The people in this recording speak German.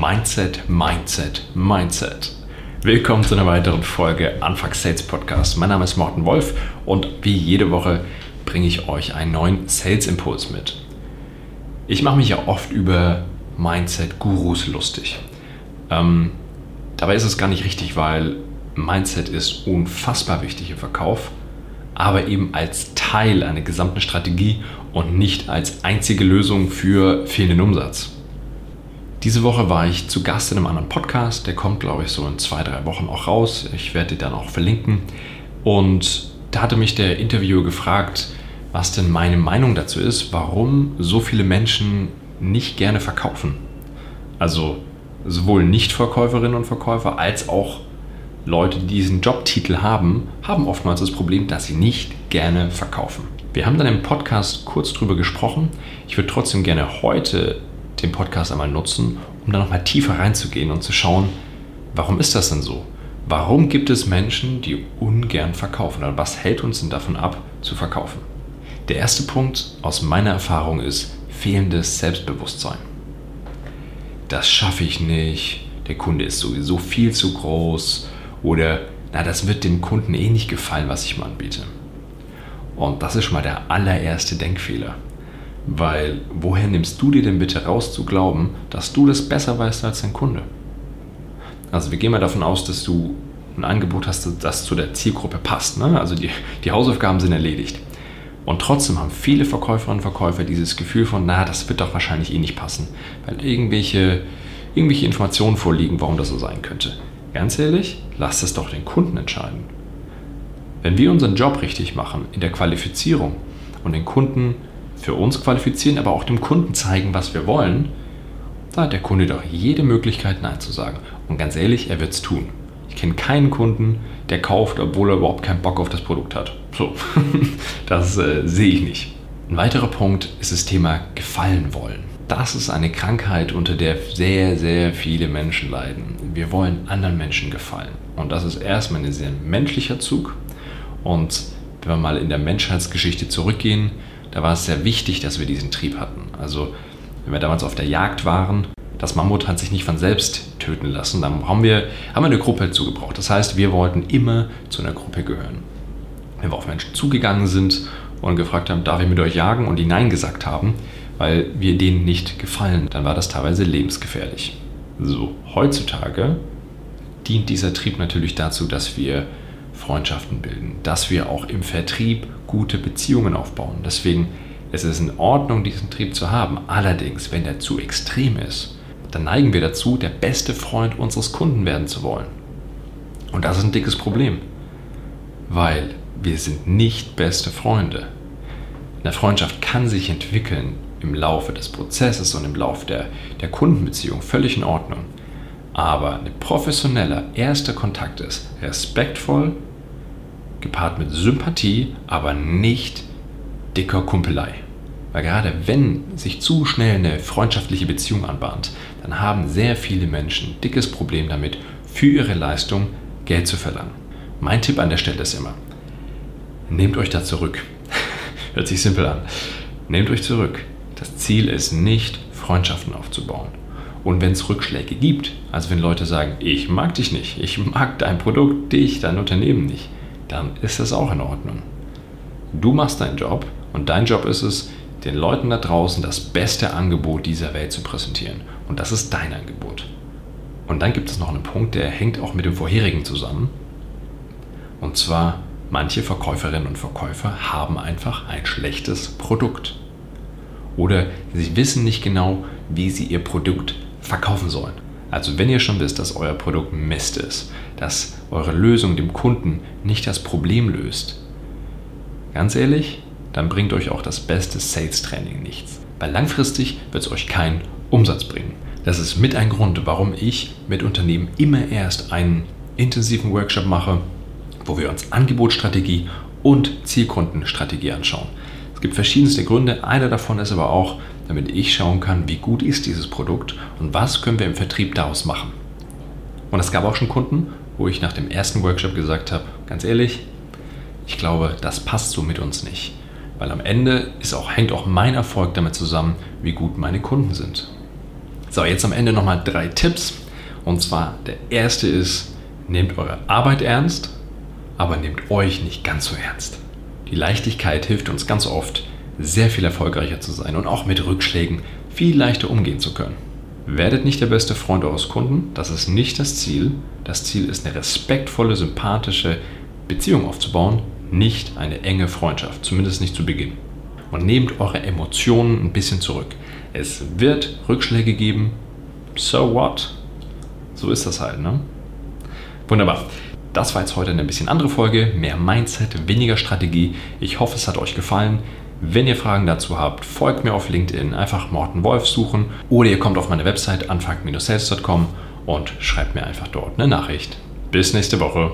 Mindset, Mindset, Mindset. Willkommen zu einer weiteren Folge Anfang Sales Podcast. Mein Name ist Morten Wolf und wie jede Woche bringe ich euch einen neuen Sales Impuls mit. Ich mache mich ja oft über Mindset-Gurus lustig. Ähm, dabei ist es gar nicht richtig, weil Mindset ist unfassbar wichtig im Verkauf, aber eben als Teil einer gesamten Strategie und nicht als einzige Lösung für fehlenden Umsatz. Diese Woche war ich zu Gast in einem anderen Podcast, der kommt, glaube ich, so in zwei, drei Wochen auch raus. Ich werde den dann auch verlinken. Und da hatte mich der Interviewer gefragt, was denn meine Meinung dazu ist, warum so viele Menschen nicht gerne verkaufen. Also sowohl Nichtverkäuferinnen und Verkäufer als auch Leute, die diesen Jobtitel haben, haben oftmals das Problem, dass sie nicht gerne verkaufen. Wir haben dann im Podcast kurz drüber gesprochen. Ich würde trotzdem gerne heute den Podcast einmal nutzen, um da nochmal tiefer reinzugehen und zu schauen, warum ist das denn so? Warum gibt es Menschen, die ungern verkaufen? Oder was hält uns denn davon ab, zu verkaufen? Der erste Punkt aus meiner Erfahrung ist fehlendes Selbstbewusstsein. Das schaffe ich nicht, der Kunde ist sowieso viel zu groß oder na, das wird dem Kunden eh nicht gefallen, was ich ihm anbiete. Und das ist schon mal der allererste Denkfehler. Weil woher nimmst du dir denn bitte raus zu glauben, dass du das besser weißt als dein Kunde? Also wir gehen mal davon aus, dass du ein Angebot hast, das zu der Zielgruppe passt. Ne? Also die, die Hausaufgaben sind erledigt. Und trotzdem haben viele Verkäuferinnen und Verkäufer dieses Gefühl von, na, das wird doch wahrscheinlich eh nicht passen, weil irgendwelche, irgendwelche Informationen vorliegen, warum das so sein könnte. Ganz ehrlich, lass es doch den Kunden entscheiden. Wenn wir unseren Job richtig machen in der Qualifizierung und den Kunden für uns qualifizieren, aber auch dem Kunden zeigen, was wir wollen, da hat der Kunde doch jede Möglichkeit, Nein zu sagen. Und ganz ehrlich, er wird es tun. Ich kenne keinen Kunden, der kauft, obwohl er überhaupt keinen Bock auf das Produkt hat. So, das äh, sehe ich nicht. Ein weiterer Punkt ist das Thema Gefallen wollen. Das ist eine Krankheit, unter der sehr, sehr viele Menschen leiden. Wir wollen anderen Menschen gefallen. Und das ist erstmal ein sehr menschlicher Zug. Und wenn wir mal in der Menschheitsgeschichte zurückgehen, da war es sehr wichtig, dass wir diesen Trieb hatten. Also wenn wir damals auf der Jagd waren, das Mammut hat sich nicht von selbst töten lassen. Dann haben wir, haben wir eine Gruppe dazu gebraucht. Das heißt, wir wollten immer zu einer Gruppe gehören. Wenn wir auf Menschen zugegangen sind und gefragt haben, darf ich mit euch jagen? Und die Nein gesagt haben, weil wir denen nicht gefallen, dann war das teilweise lebensgefährlich. So, heutzutage dient dieser Trieb natürlich dazu, dass wir Freundschaften bilden, dass wir auch im Vertrieb gute Beziehungen aufbauen. Deswegen ist es in Ordnung, diesen Trieb zu haben. Allerdings, wenn er zu extrem ist, dann neigen wir dazu, der beste Freund unseres Kunden werden zu wollen. Und das ist ein dickes Problem, weil wir sind nicht beste Freunde. Eine Freundschaft kann sich entwickeln im Laufe des Prozesses und im Laufe der, der Kundenbeziehung, völlig in Ordnung. Aber ein professioneller erster Kontakt ist respektvoll, gepaart mit Sympathie, aber nicht dicker Kumpelei. Weil gerade wenn sich zu schnell eine freundschaftliche Beziehung anbahnt, dann haben sehr viele Menschen ein dickes Problem damit, für ihre Leistung Geld zu verlangen. Mein Tipp an der Stelle ist immer, nehmt euch da zurück. Hört sich simpel an. Nehmt euch zurück. Das Ziel ist nicht, Freundschaften aufzubauen. Und wenn es Rückschläge gibt, also wenn Leute sagen, ich mag dich nicht, ich mag dein Produkt, dich, dein Unternehmen nicht, dann ist das auch in Ordnung. Du machst deinen Job und dein Job ist es, den Leuten da draußen das beste Angebot dieser Welt zu präsentieren. Und das ist dein Angebot. Und dann gibt es noch einen Punkt, der hängt auch mit dem vorherigen zusammen. Und zwar, manche Verkäuferinnen und Verkäufer haben einfach ein schlechtes Produkt. Oder sie wissen nicht genau, wie sie ihr Produkt verkaufen sollen. Also wenn ihr schon wisst, dass euer Produkt Mist ist, dass eure Lösung dem Kunden nicht das Problem löst, ganz ehrlich, dann bringt euch auch das beste Sales-Training nichts. Weil langfristig wird es euch keinen Umsatz bringen. Das ist mit ein Grund, warum ich mit Unternehmen immer erst einen intensiven Workshop mache, wo wir uns Angebotsstrategie und Zielkundenstrategie anschauen. Es gibt verschiedenste Gründe. Einer davon ist aber auch, damit ich schauen kann, wie gut ist dieses Produkt und was können wir im Vertrieb daraus machen. Und es gab auch schon Kunden, wo ich nach dem ersten Workshop gesagt habe, ganz ehrlich, ich glaube, das passt so mit uns nicht. Weil am Ende auch, hängt auch mein Erfolg damit zusammen, wie gut meine Kunden sind. So, jetzt am Ende nochmal drei Tipps. Und zwar der erste ist, nehmt eure Arbeit ernst, aber nehmt euch nicht ganz so ernst. Die Leichtigkeit hilft uns ganz oft, sehr viel erfolgreicher zu sein und auch mit Rückschlägen viel leichter umgehen zu können. Werdet nicht der beste Freund eures Kunden, das ist nicht das Ziel. Das Ziel ist eine respektvolle, sympathische Beziehung aufzubauen, nicht eine enge Freundschaft, zumindest nicht zu Beginn. Und nehmt eure Emotionen ein bisschen zurück. Es wird Rückschläge geben. So what? So ist das halt, ne? Wunderbar. Das war jetzt heute eine bisschen andere Folge. Mehr Mindset, weniger Strategie. Ich hoffe, es hat euch gefallen. Wenn ihr Fragen dazu habt, folgt mir auf LinkedIn, einfach Morten Wolf suchen oder ihr kommt auf meine Website anfang-sales.com und schreibt mir einfach dort eine Nachricht. Bis nächste Woche.